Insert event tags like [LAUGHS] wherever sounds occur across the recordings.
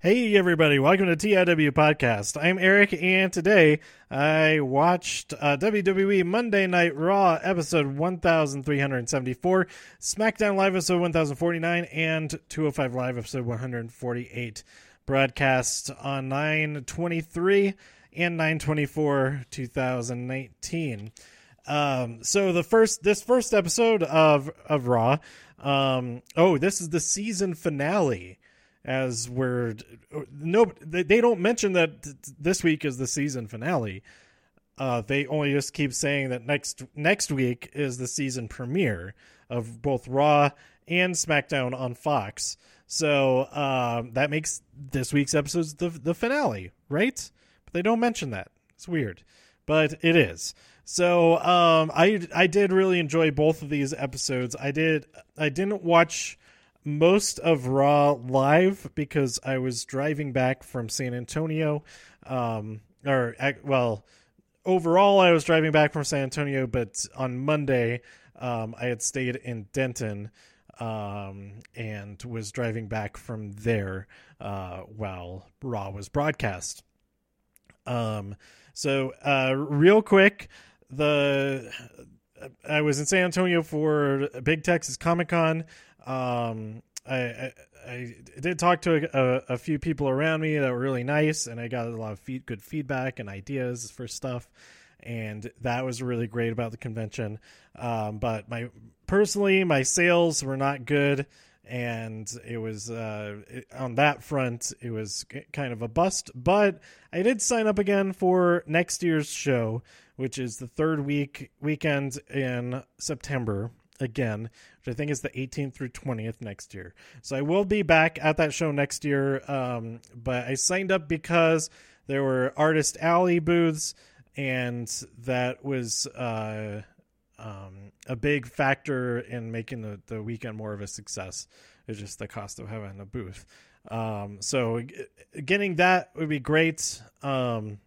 Hey, everybody, welcome to TIW Podcast. I'm Eric, and today I watched uh, WWE Monday Night Raw episode 1374, SmackDown Live episode 1049, and 205 Live episode 148, broadcast on 923 and 924 2019. Um, so the first, this first episode of, of Raw, um, oh, this is the season finale as we're no they don't mention that this week is the season finale. Uh, they only just keep saying that next next week is the season premiere of both raw and smackdown on fox. So um, that makes this week's episodes the, the finale right? But they don't mention that. It's weird but it is. So um, i i did really enjoy both of these episodes. I did i didn't watch most of Raw live because I was driving back from San Antonio. Um, or, well, overall, I was driving back from San Antonio, but on Monday, um, I had stayed in Denton um, and was driving back from there uh, while Raw was broadcast. Um, so, uh, real quick, the I was in San Antonio for Big Texas Comic Con. Um, I, I, I did talk to a, a, few people around me that were really nice, and I got a lot of feed, good feedback and ideas for stuff, and that was really great about the convention. Um, but my personally, my sales were not good, and it was uh, it, on that front, it was kind of a bust. But I did sign up again for next year's show, which is the third week weekend in September again, which I think is the 18th through 20th next year. So I will be back at that show next year. Um, but I signed up because there were Artist Alley booths, and that was uh, um, a big factor in making the, the weekend more of a success. It's just the cost of having a booth. Um, so getting that would be great. Um,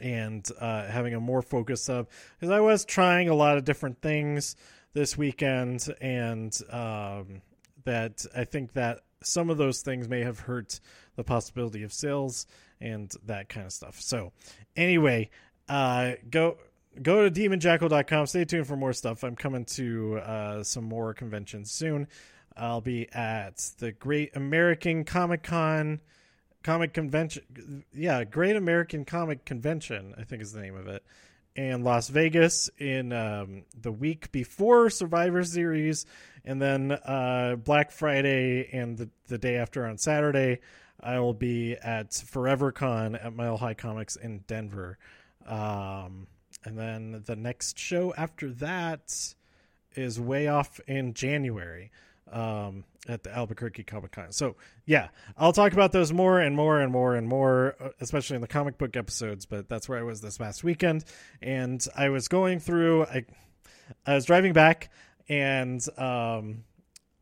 and uh, having a more focused sub because I was trying a lot of different things this weekend, and um, that I think that some of those things may have hurt the possibility of sales and that kind of stuff. So, anyway, uh, go go to demonjackal.com. Stay tuned for more stuff. I'm coming to uh, some more conventions soon. I'll be at the Great American Comic Con comic convention. Yeah, Great American Comic Convention, I think is the name of it and Las Vegas in um, the week before Survivor Series, and then uh, Black Friday and the, the day after on Saturday, I will be at ForeverCon at Mile High Comics in Denver. Um, and then the next show after that is way off in January um, at the Albuquerque Comic Con. So yeah, I'll talk about those more and more and more and more, uh, especially in the comic book episodes. But that's where I was this past weekend, and I was going through. I I was driving back, and um,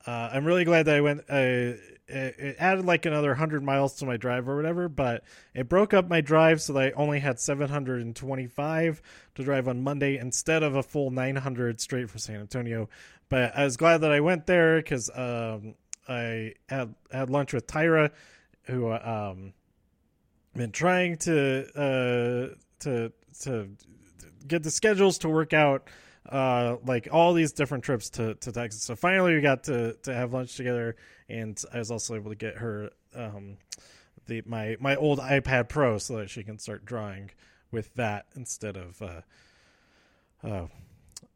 uh, I'm really glad that I went. Uh, it, it added like another 100 miles to my drive or whatever, but it broke up my drive so that I only had 725 to drive on Monday instead of a full 900 straight for San Antonio. But I was glad that I went there because um, I had had lunch with Tyra, who um, been trying to uh, to to get the schedules to work out uh, like all these different trips to, to Texas. So finally, we got to, to have lunch together, and I was also able to get her um, the my my old iPad Pro so that she can start drawing with that instead of uh, uh,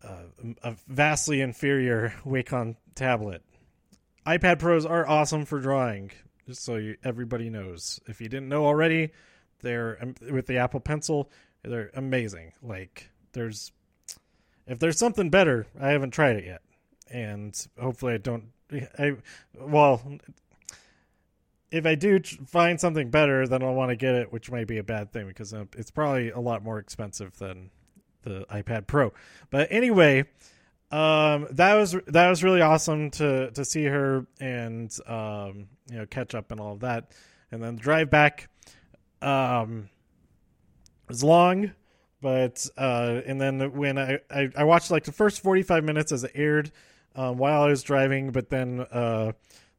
uh, a vastly inferior Wacom tablet. iPad Pros are awesome for drawing, just so you, everybody knows. If you didn't know already, they're with the Apple Pencil. They're amazing. Like there's if there's something better, I haven't tried it yet, and hopefully I don't. I well, if I do find something better, then I'll want to get it, which might be a bad thing because uh, it's probably a lot more expensive than the iPad Pro. But anyway, um, that was that was really awesome to to see her and um, you know catch up and all of that, and then the drive back um, was long but uh, and then when I, I, I watched like the first forty five minutes as it aired um, while I was driving, but then uh,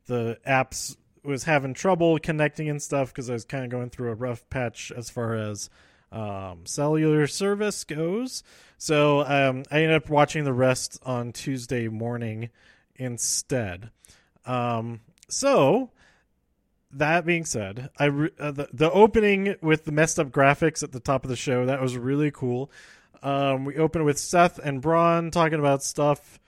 the apps was having trouble connecting and stuff because I was kind of going through a rough patch as far as um, cellular service goes. So um, I ended up watching the rest on Tuesday morning instead. Um, so that being said, I re- uh, the the opening with the messed up graphics at the top of the show that was really cool. Um, we open with Seth and Braun talking about stuff,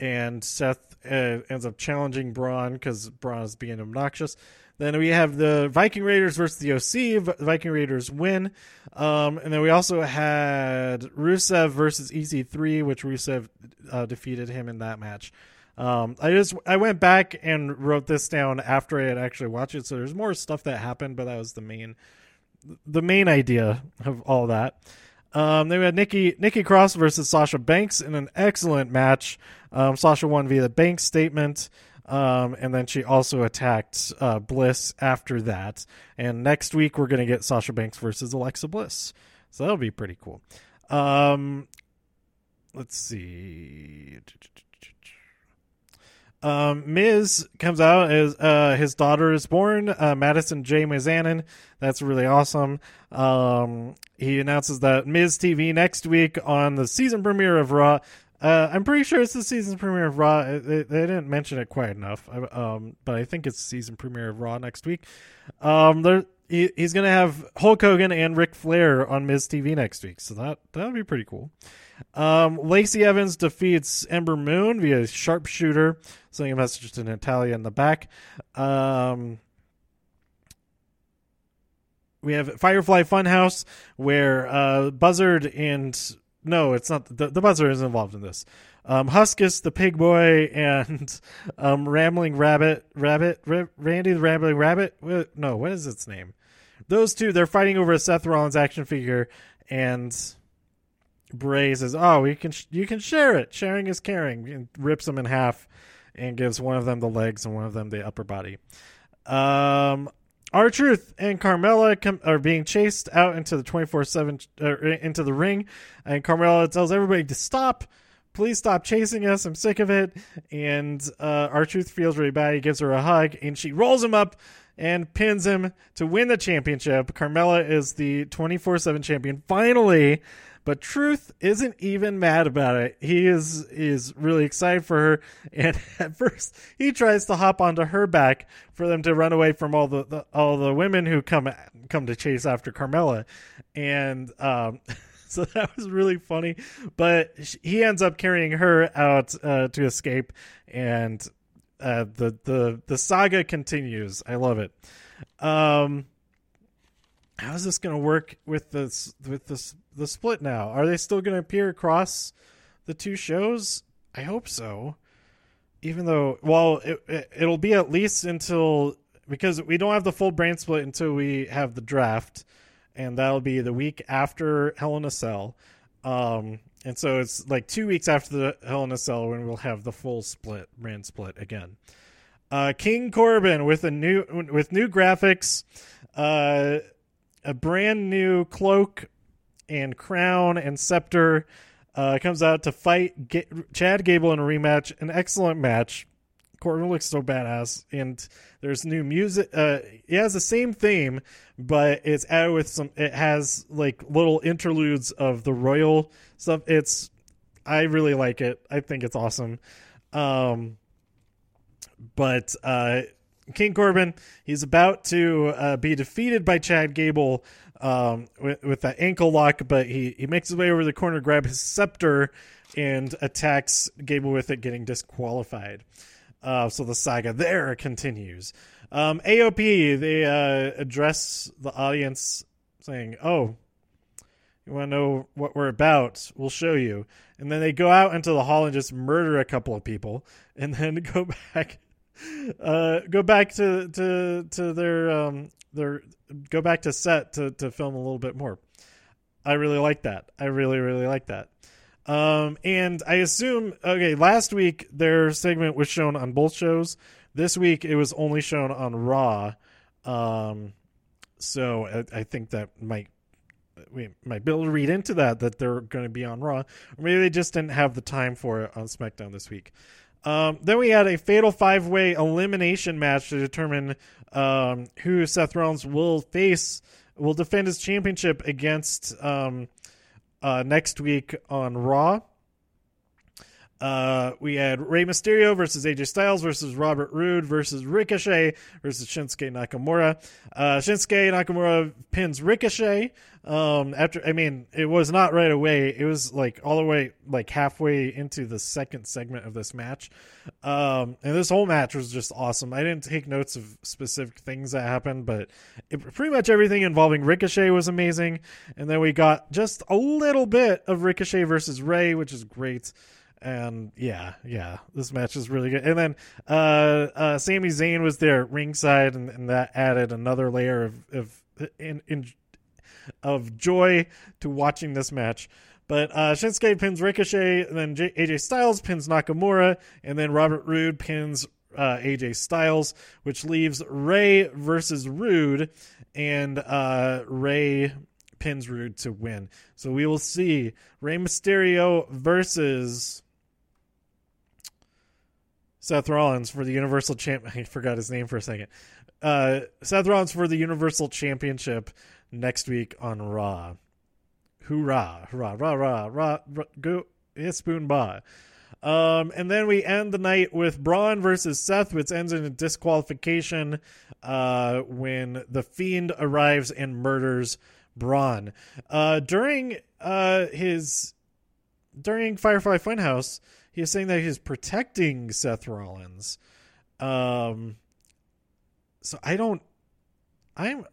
and Seth uh, ends up challenging Braun because Braun is being obnoxious. Then we have the Viking Raiders versus the OC. Viking Raiders win. Um, and then we also had Rusev versus EC3, which Rusev uh, defeated him in that match. Um, I just I went back and wrote this down after I had actually watched it. So there's more stuff that happened, but that was the main the main idea of all that. Um, then we had Nikki Nikki Cross versus Sasha Banks in an excellent match. Um, Sasha won via the Banks statement, um, and then she also attacked uh, Bliss after that. And next week we're gonna get Sasha Banks versus Alexa Bliss, so that'll be pretty cool. Um, let's see. Um, Miz comes out as uh, his daughter is born, uh, Madison J. Mizanin. That's really awesome. Um, he announces that Miz TV next week on the season premiere of Raw. Uh, I'm pretty sure it's the season premiere of Raw. They, they didn't mention it quite enough, um, but I think it's season premiere of Raw next week. Um, he, he's going to have Hulk Hogan and Ric Flair on Miz TV next week, so that that would be pretty cool. Um, Lacey Evans defeats Ember Moon via sharpshooter, sending a message to Natalya in the back. Um, we have Firefly Funhouse, where uh, Buzzard and no, it's not the, the Buzzard is involved in this. Um, Huskus, the pig boy, and [LAUGHS] um, Rambling Rabbit, Rabbit, R- Randy the Rambling Rabbit. No, what is its name? Those two, they're fighting over a Seth Rollins action figure, and Bray says, "Oh, we can sh- you can share it. Sharing is caring." And rips them in half and gives one of them the legs and one of them the upper body. Um, R-Truth and Carmella com- are being chased out into the twenty four seven uh, into the ring, and Carmella tells everybody to stop. Please stop chasing us. I'm sick of it. And uh, R-Truth feels really bad. He gives her a hug, and she rolls him up and pins him to win the championship. Carmella is the 24 7 champion. Finally, but Truth isn't even mad about it. He is is really excited for her, and [LAUGHS] at first he tries to hop onto her back for them to run away from all the, the all the women who come come to chase after Carmella, and um, [LAUGHS] so that was really funny. But he ends up carrying her out uh, to escape, and uh, the the the saga continues. I love it. Um, how is this going to work with this with this the split now? Are they still going to appear across the two shows? I hope so. Even though, well, it, it it'll be at least until because we don't have the full brand split until we have the draft, and that'll be the week after Hell in a Cell. Um, and so it's like two weeks after the Hell in a Cell when we'll have the full split brand split again. Uh, King Corbin with a new with new graphics. Uh, a brand new cloak and crown and scepter. Uh, comes out to fight G- Chad Gable in a rematch. An excellent match. Corbin looks so badass, and there's new music. Uh, it has the same theme, but it's added with some. It has like little interludes of the royal stuff. It's, I really like it. I think it's awesome. Um, but uh, King Corbin, he's about to uh, be defeated by Chad Gable um, with, with that ankle lock, but he, he makes his way over the corner, grab his scepter, and attacks Gable with it, getting disqualified. Uh, so the saga there continues. Um, AOP, they uh, address the audience saying, Oh, you want to know what we're about? We'll show you. And then they go out into the hall and just murder a couple of people, and then [LAUGHS] go back uh, go back to to to their um their go back to set to to film a little bit more. I really like that. I really really like that. Um, and I assume okay. Last week their segment was shown on both shows. This week it was only shown on Raw. Um, so I, I think that might we might be able to read into that that they're going to be on Raw, maybe they just didn't have the time for it on SmackDown this week. Um, then we had a fatal five way elimination match to determine um, who Seth Rollins will face, will defend his championship against um, uh, next week on Raw. Uh, we had Rey Mysterio versus AJ Styles versus Robert Roode versus Ricochet versus Shinsuke Nakamura. Uh, Shinsuke Nakamura pins Ricochet. Um, after I mean, it was not right away. It was like all the way like halfway into the second segment of this match. Um, and this whole match was just awesome. I didn't take notes of specific things that happened, but it, pretty much everything involving Ricochet was amazing. And then we got just a little bit of Ricochet versus Rey, which is great and yeah, yeah, this match is really good. And then uh, uh, Sami Zayn was there ringside, and, and that added another layer of of in, in of joy to watching this match. But uh, Shinsuke pins Ricochet, and then J- AJ Styles pins Nakamura, and then Robert Roode pins uh, AJ Styles, which leaves Rey versus Roode, and uh, Rey pins Roode to win. So we will see Rey Mysterio versus Seth Rollins for the Universal Champ. [LAUGHS] I forgot his name for a second. Uh, Seth Rollins for the Universal Championship next week on Raw. Hoorah! Hurrah! Rah! Rah! Rah! go! Spoon ba. Um, and then we end the night with Braun versus Seth, which ends in a disqualification uh, when the Fiend arrives and murders Braun. Uh, during uh, his during Firefly Funhouse, he was saying that he's protecting Seth Rollins. Um, so I don't, I'm,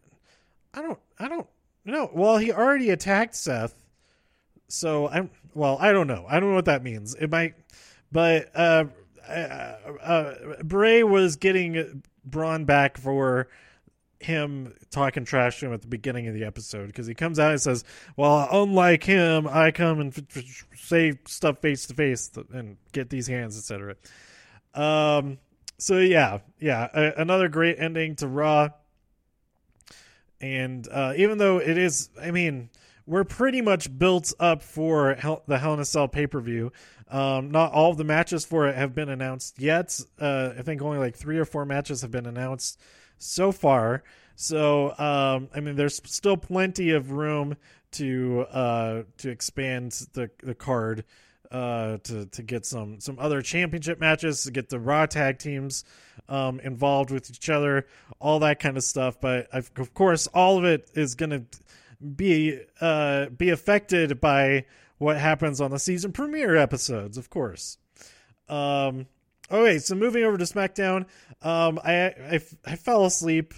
I don't, I don't know. Well, he already attacked Seth, so I'm. Well, I don't know. I don't know what that means. It might, but uh, uh, uh Bray was getting Braun back for him talking trash to him at the beginning of the episode because he comes out and says, "Well, unlike him, I come and f- f- say stuff face to face and get these hands, etc." Um. So yeah, yeah, a- another great ending to Raw. And uh, even though it is, I mean, we're pretty much built up for Hell, the Hell in a Cell pay per view. Um, not all of the matches for it have been announced yet. Uh, I think only like three or four matches have been announced so far. So um, I mean, there's still plenty of room to uh, to expand the the card uh, to to get some some other championship matches, to get the Raw tag teams um, involved with each other, all that kind of stuff. But I've, of course, all of it is going to be uh, be affected by what happens on the season premiere episodes, of course. Um, Okay, so moving over to SmackDown, um, I, I I fell asleep,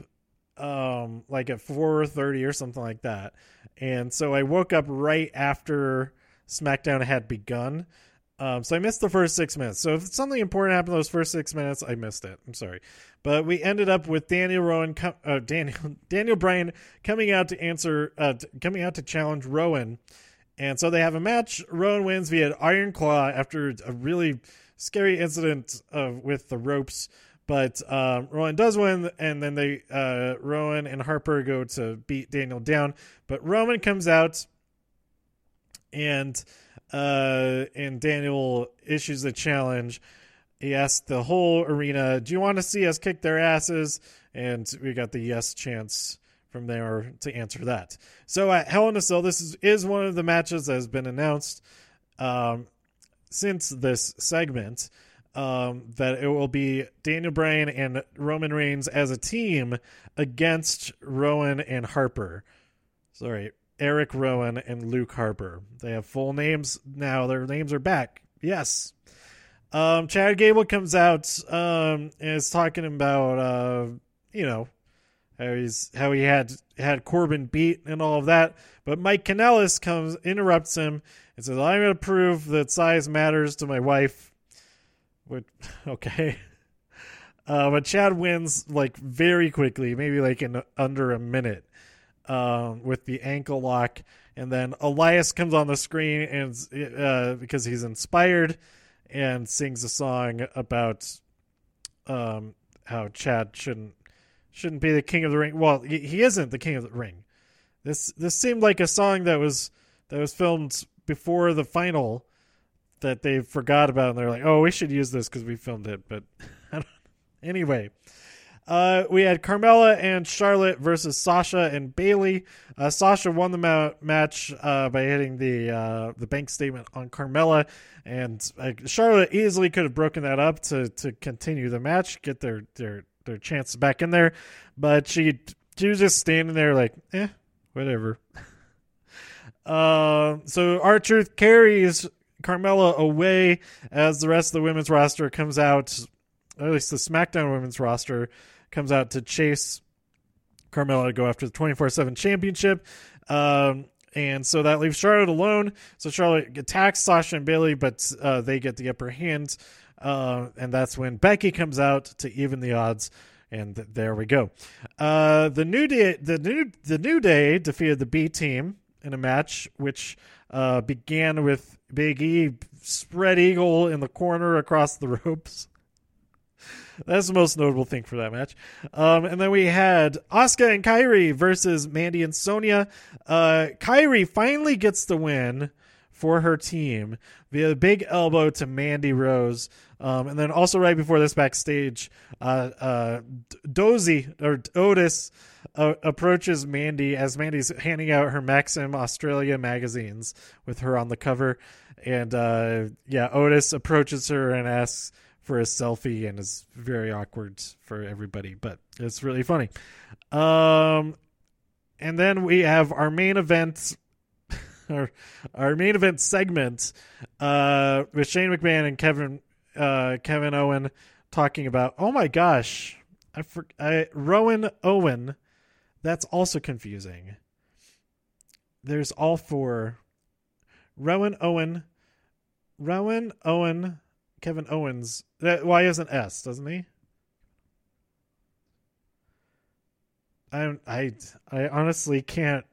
um, like at four thirty or something like that, and so I woke up right after SmackDown had begun. Um, so I missed the first six minutes. So if something important happened those first six minutes, I missed it. I'm sorry, but we ended up with Daniel Rowan, uh, Daniel [LAUGHS] Daniel Bryan coming out to answer, uh, t- coming out to challenge Rowan, and so they have a match. Rowan wins via Iron Claw after a really scary incident of with the ropes. But um, Rowan does win, and then they uh, Rowan and Harper go to beat Daniel down. But Roman comes out, and uh, and Daniel issues a challenge. He asks the whole arena, "Do you want to see us kick their asses?" And we got the yes chance from there to answer that. So at Hell in a Cell, this is, is one of the matches that has been announced. Um, since this segment um, that it will be Daniel Bryan and Roman Reigns as a team against Rowan and Harper. Sorry, Eric Rowan and Luke Harper. They have full names now. Their names are back. Yes. Um, Chad Gable comes out um, and is talking about uh, you know how he's how he had had Corbin beat and all of that. But Mike Kanellis comes interrupts him and says, "I'm going to prove that size matters to my wife." Which [LAUGHS] okay. Uh, but Chad wins like very quickly, maybe like in under a minute, um, with the ankle lock, and then Elias comes on the screen and uh, because he's inspired, and sings a song about um, how Chad shouldn't shouldn't be the king of the ring. Well, he, he isn't the king of the ring. This this seemed like a song that was that was filmed before the final that they forgot about, and they're like, "Oh, we should use this because we filmed it." But [LAUGHS] anyway, uh, we had Carmella and Charlotte versus Sasha and Bayley. Uh, Sasha won the ma- match uh, by hitting the uh, the bank statement on Carmella, and Charlotte easily could have broken that up to to continue the match, get their their their chance back in there, but she she was just standing there like, eh, whatever. [LAUGHS] Uh, so R-Truth carries Carmella away as the rest of the women's roster comes out, at least the SmackDown women's roster comes out to chase Carmella to go after the 24 7 championship. Um, and so that leaves Charlotte alone. So Charlotte attacks Sasha and Bayley, but uh, they get the upper hand. Uh, and that's when Becky comes out to even the odds. And th- there we go. Uh, the new day, the new the new day defeated the B team in a match, which uh, began with Big E spread eagle in the corner across the [LAUGHS] ropes. That's the most notable thing for that match. Um, and then we had Asuka and Kairi versus Mandy and Sonya. Uh, Kairi finally gets the win for her team via a big elbow to Mandy Rose. Um, and then also right before this backstage, uh, uh, Dozy or Otis uh, approaches Mandy as Mandy's handing out her Maxim Australia magazines with her on the cover. And uh, yeah, Otis approaches her and asks for a selfie and is very awkward for everybody, but it's really funny. Um, and then we have our main event, [LAUGHS] our, our main event segment, uh, with Shane McMahon and Kevin, uh, Kevin Owen talking about, oh my gosh, I, for, I Rowan Owen. That's also confusing. There's all four. Rowan Owen, Rowan Owen Kevin Owens. Uh, that why isn't S, doesn't he? I I I honestly can't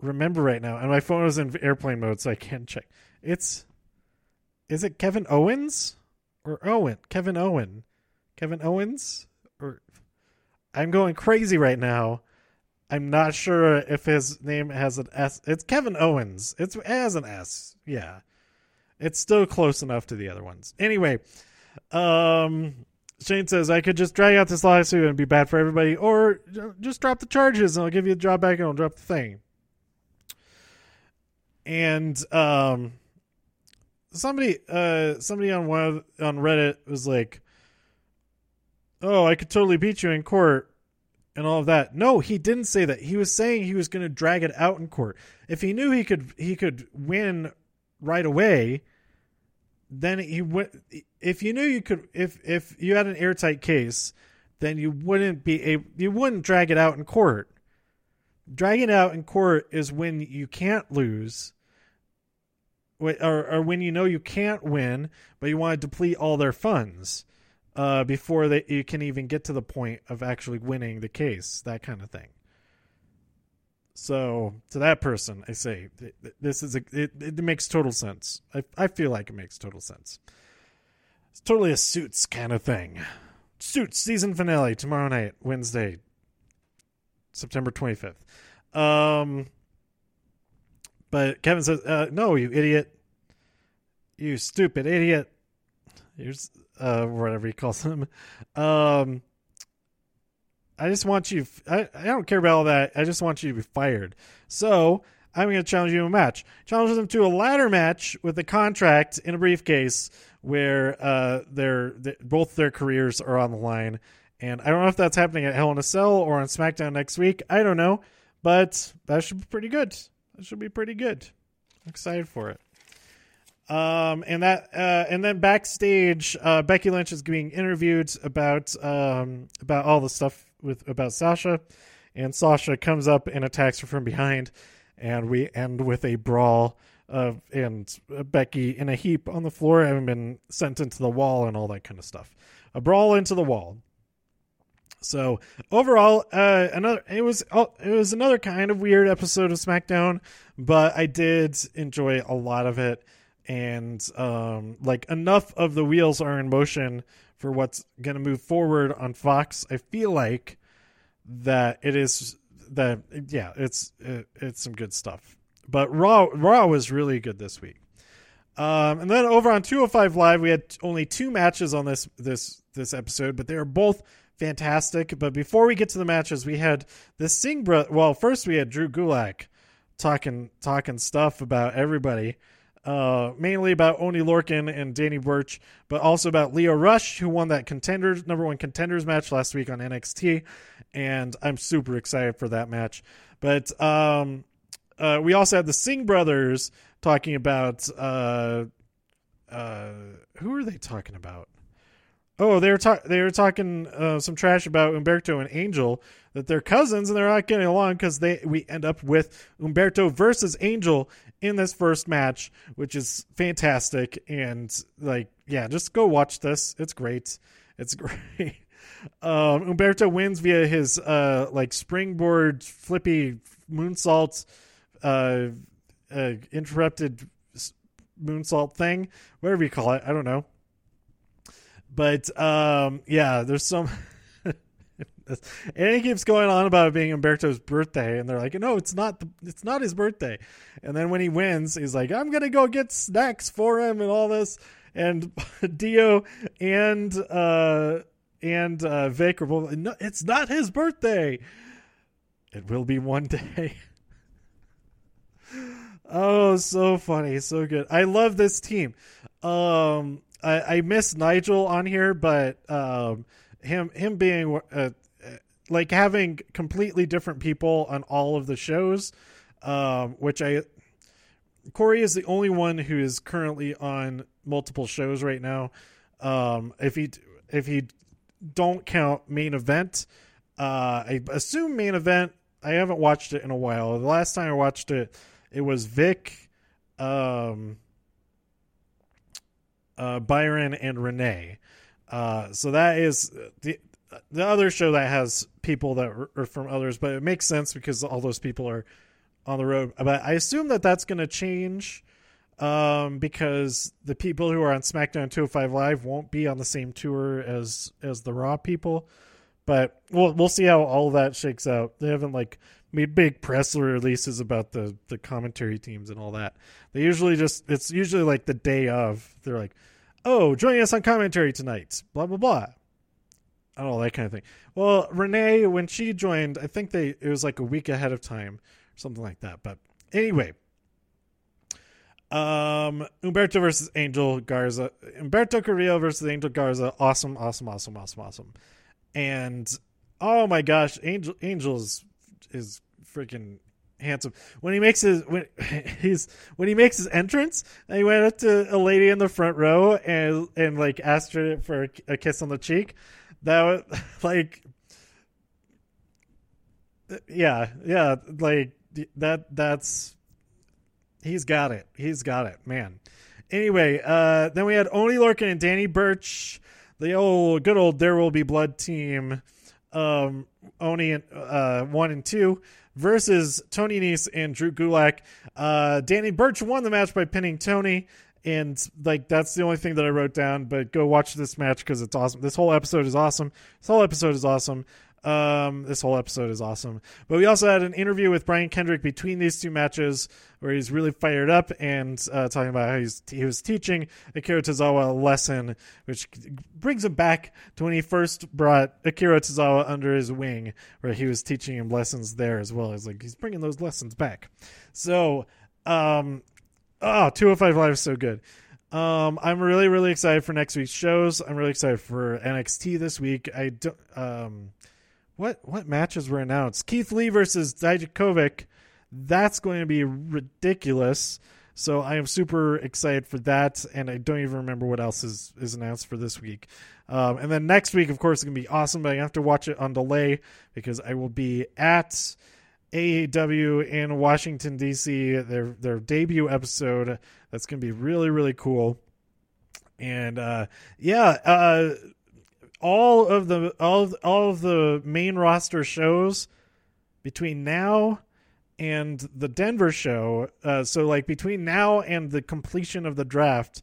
remember right now, and my phone is in airplane mode, so I can't check. It's is it Kevin Owens or Owen? Kevin Owen, Kevin Owens, or I'm going crazy right now. I'm not sure if his name has an S. It's Kevin Owens. It's it has an S. Yeah. It's still close enough to the other ones. Anyway, um, Shane says I could just drag out this lawsuit and be bad for everybody, or just drop the charges and I'll give you the job back and I'll drop the thing. And um, somebody, uh, somebody on one of, on Reddit was like, "Oh, I could totally beat you in court." And all of that. No, he didn't say that. He was saying he was going to drag it out in court. If he knew he could he could win right away, then he would if you knew you could if if you had an airtight case then you wouldn't be a you wouldn't drag it out in court dragging it out in court is when you can't lose or, or when you know you can't win but you want to deplete all their funds uh, before they you can even get to the point of actually winning the case that kind of thing so to that person, I say this is a it, it makes total sense. I I feel like it makes total sense. It's totally a suits kind of thing. Suits season finale tomorrow night, Wednesday, September twenty fifth. Um, but Kevin says, uh, "No, you idiot! You stupid idiot!" Here's uh, whatever he calls him. Um, I just want you. I, I don't care about all that. I just want you to be fired. So I'm going to challenge you to a match. Challenge them to a ladder match with a contract in a briefcase where uh, their, both their careers are on the line. And I don't know if that's happening at Hell in a Cell or on SmackDown next week. I don't know, but that should be pretty good. That should be pretty good. I'm excited for it. Um, and that, uh, and then backstage, uh, Becky Lynch is being interviewed about, um, about all the stuff with about Sasha, and Sasha comes up and attacks her from behind, and we end with a brawl of and Becky in a heap on the floor, having been sent into the wall and all that kind of stuff. A brawl into the wall. So overall, uh, another it was oh, it was another kind of weird episode of SmackDown, but I did enjoy a lot of it, and um, like enough of the wheels are in motion for what's going to move forward on Fox, I feel like that it is that yeah, it's it, it's some good stuff. But Raw Raw was really good this week. Um, and then over on 205 Live, we had only two matches on this this this episode, but they were both fantastic. But before we get to the matches, we had the Singh brother. Well, first we had Drew Gulak talking talking stuff about everybody, uh, mainly about Oney Lorcan and Danny Burch, but also about Lio Rush, who won that contenders number one contenders match last week on NXT, and I'm super excited for that match. But um, uh, we also had the Singh brothers talking about uh, uh, who are they talking about? Oh, they were talking. They were talking uh, some trash about Humberto and Angel that they're cousins and they're not getting along because they we end up with Humberto versus Angel in this first match, which is fantastic. And like, yeah, just go watch this. It's great. It's [LAUGHS] great. Um, Humberto wins via his uh, like springboard flippy moonsault uh, uh, interrupted moonsault thing, whatever you call it. I don't know. But um, yeah, there's some. [LAUGHS] and he keeps going on about it being Humberto's birthday, and they're like, "No, it's not. The, it's not his birthday." And then when he wins, he's like, "I'm gonna go get snacks for him and all this." And [LAUGHS] Dio and uh, and uh, Vic are both. No, it's not his birthday. It will be one day. [LAUGHS] Oh, so funny, so good. I love this team. Um, I, I miss Nigel on here, but um, him him being uh, like having completely different people on all of the shows, um, which I Corey is the only one who is currently on multiple shows right now. Um, if he if he don't count main event, uh, I assume main event. I haven't watched it in a while. The last time I watched it it was Vic, um, uh, Byron, and Renee. Uh, so that is the the other show that has people that are from others, but it makes sense because all those people are on the road. But I assume that that's going to change um, because the people who are on SmackDown 205 Live won't be on the same tour as as the Raw people. But we'll we'll see how all that shakes out. They haven't like made big press releases about the the commentary teams and all that. They usually just it's usually like the day of. They're like, "Oh, joining us on commentary tonight." Blah blah blah. I don't that kind of thing. Well, Renee, when she joined, I think they it was like a week ahead of time, something like that. But anyway, um, Humberto versus Angel Garza, Humberto Carrillo versus Angel Garza, awesome, awesome, awesome, awesome, awesome, and oh my gosh, Angel Angel's is freaking handsome. When he makes his when [LAUGHS] he's when he makes his entrance, and he went up to a lady in the front row and and like asked her for a, kiss on the cheek. That was [LAUGHS] like, yeah, yeah, like that. That's he's got it. He's got it, man. Anyway, uh, then we had Oney Lorcan and Danny Burch the old good old There Will Be Blood team um, Oney and uh, one and two versus Tony Nese and Drew Gulak. Uh, Danny Burch won the match by pinning Tony, and like that's the only thing that I wrote down. But go watch this match because it's awesome. This whole episode is awesome. This whole episode is awesome. Um, this whole episode is awesome. But we also had an interview with Brian Kendrick between these two matches where he's really fired up and uh, talking about how he's, he was teaching Akira Tozawa a lesson, which brings him back to when he first brought Akira Tozawa under his wing, where he was teaching him lessons there as well. As like he's bringing those lessons back. So, um, oh, 205 Live is so good. Um, I'm really, really excited for next week's shows. I'm really excited for NXT this week. I don't, um, what what matches were announced? Keith Lee versus Dijakovic. That's going to be ridiculous. So I am super excited for that, and I don't even remember what else is is announced for this week. Um, and then next week, of course, going to be awesome, but I have to watch it on delay because I will be at AEW in Washington D.C. Their their debut episode. That's going to be really really cool. And uh, yeah, uh, all of the all of, all of the main roster shows between now and the Denver show. Uh, so like between now and the completion of the draft,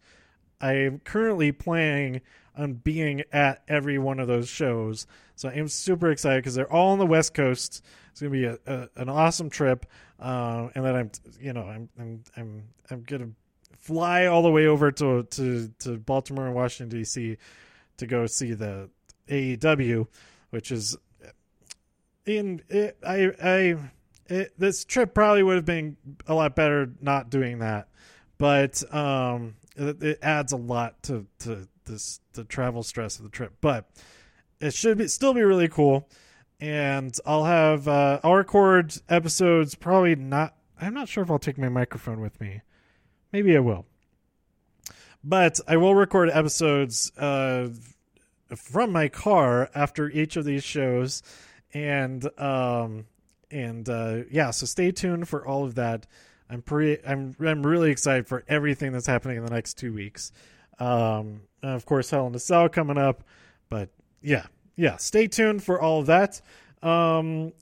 I'm currently planning on being at every one of those shows. So I'm super excited because they're all on the West Coast. It's gonna be a, a an awesome trip, uh, and then I'm you know I'm I'm I'm I'm gonna fly all the way over to to to Baltimore and Washington D.C. to go see the AEW, which is in it, I I it, this trip probably would have been a lot better not doing that, but um, it, it adds a lot to to this the travel stress of the trip. But it should be still be really cool, and I'll have uh, I'll record episodes. Probably not. I'm not sure if I'll take my microphone with me. Maybe I will. But I will record episodes uh, from my car after each of these shows, and um, and uh, yeah, so stay tuned for all of that. I'm pretty, I'm, I'm really excited for everything that's happening in the next two weeks. Um, of course, Hell in a Cell coming up, but yeah, yeah, stay tuned for all of that. Um,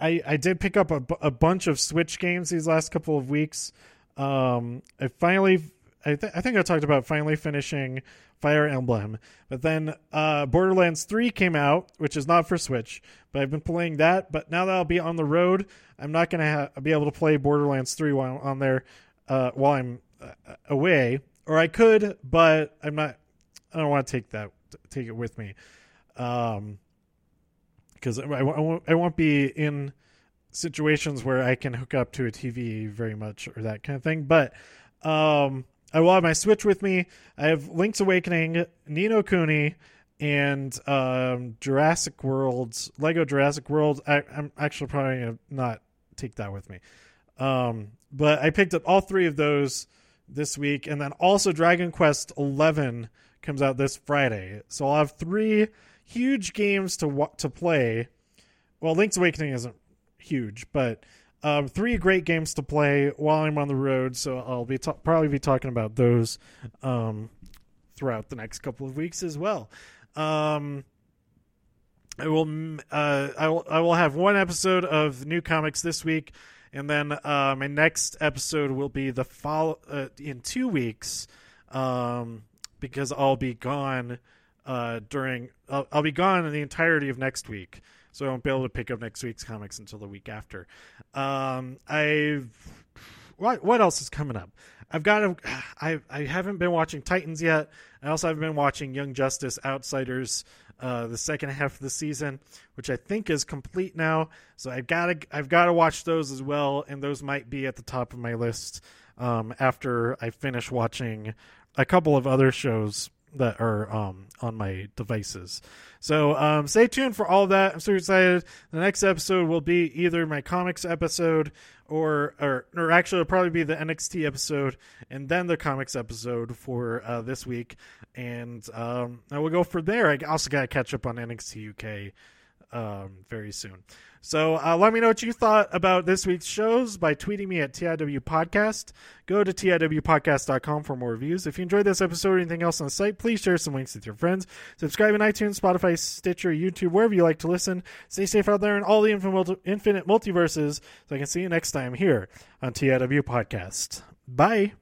I, I did pick up a, a bunch of Switch games these last couple of weeks. Um, I finally, I, th- I think I talked about finally finishing Fire Emblem, but then uh, Borderlands 3 came out, which is not for Switch, but I've been playing that. But now that I'll be on the road, I'm not to ha- be able to play Borderlands 3 while I'm on there uh, while I'm uh, away, or I could, but I'm not. I don't want to take that take it with me. Um, because I, I, won't, I won't be in situations where I can hook up to a TV very much or that kind of thing. But um, I will have my Switch with me. I have Link's Awakening, Ni no Kuni, and um, Jurassic World's Lego Jurassic World. I, am actually probably gonna not take that with me. Um, but I picked up all three of those this week, and then also Dragon Quest Eleven comes out this Friday. So I'll have three huge games to to play. Well, Link's Awakening isn't huge, but um, three great games to play while I'm on the road. So I'll be probably be talking about those um, throughout the next couple of weeks as well. Um, I will uh, I will I will have one episode of new comics this week, and then uh, my next episode will be the follow uh, in two weeks, um, because I'll be gone uh, during I'll, I'll, be gone in the entirety of next week, so I won't be able to pick up next week's comics until the week after. Um, I what what else is coming up? I've got to, [SIGHS] I I haven't been watching Titans yet. I also haven't been watching Young Justice Outsiders. Uh, the second half of the season, which I think is complete now. So I've got to I've got to watch those as well, and those might be at the top of my list um, after I finish watching a couple of other shows that are um, on my devices. So um, stay tuned for all that. I'm super excited. The next episode will be either my comics episode or or, or actually it'll probably be the NXT episode and then the comics episode for uh, this week. And um, I will go for there. I also got to catch up on NXT UK um, very soon. So uh, let me know what you thought about this week's shows by tweeting me at TIW Podcast. Go to TIWpodcast.com for more reviews. If you enjoyed this episode or anything else on the site, please share some links with your friends. Subscribe on iTunes, Spotify, Stitcher, YouTube, wherever you like to listen. Stay safe out there in all the infinite multiverses. So I can see you next time here on TIW Podcast. Bye.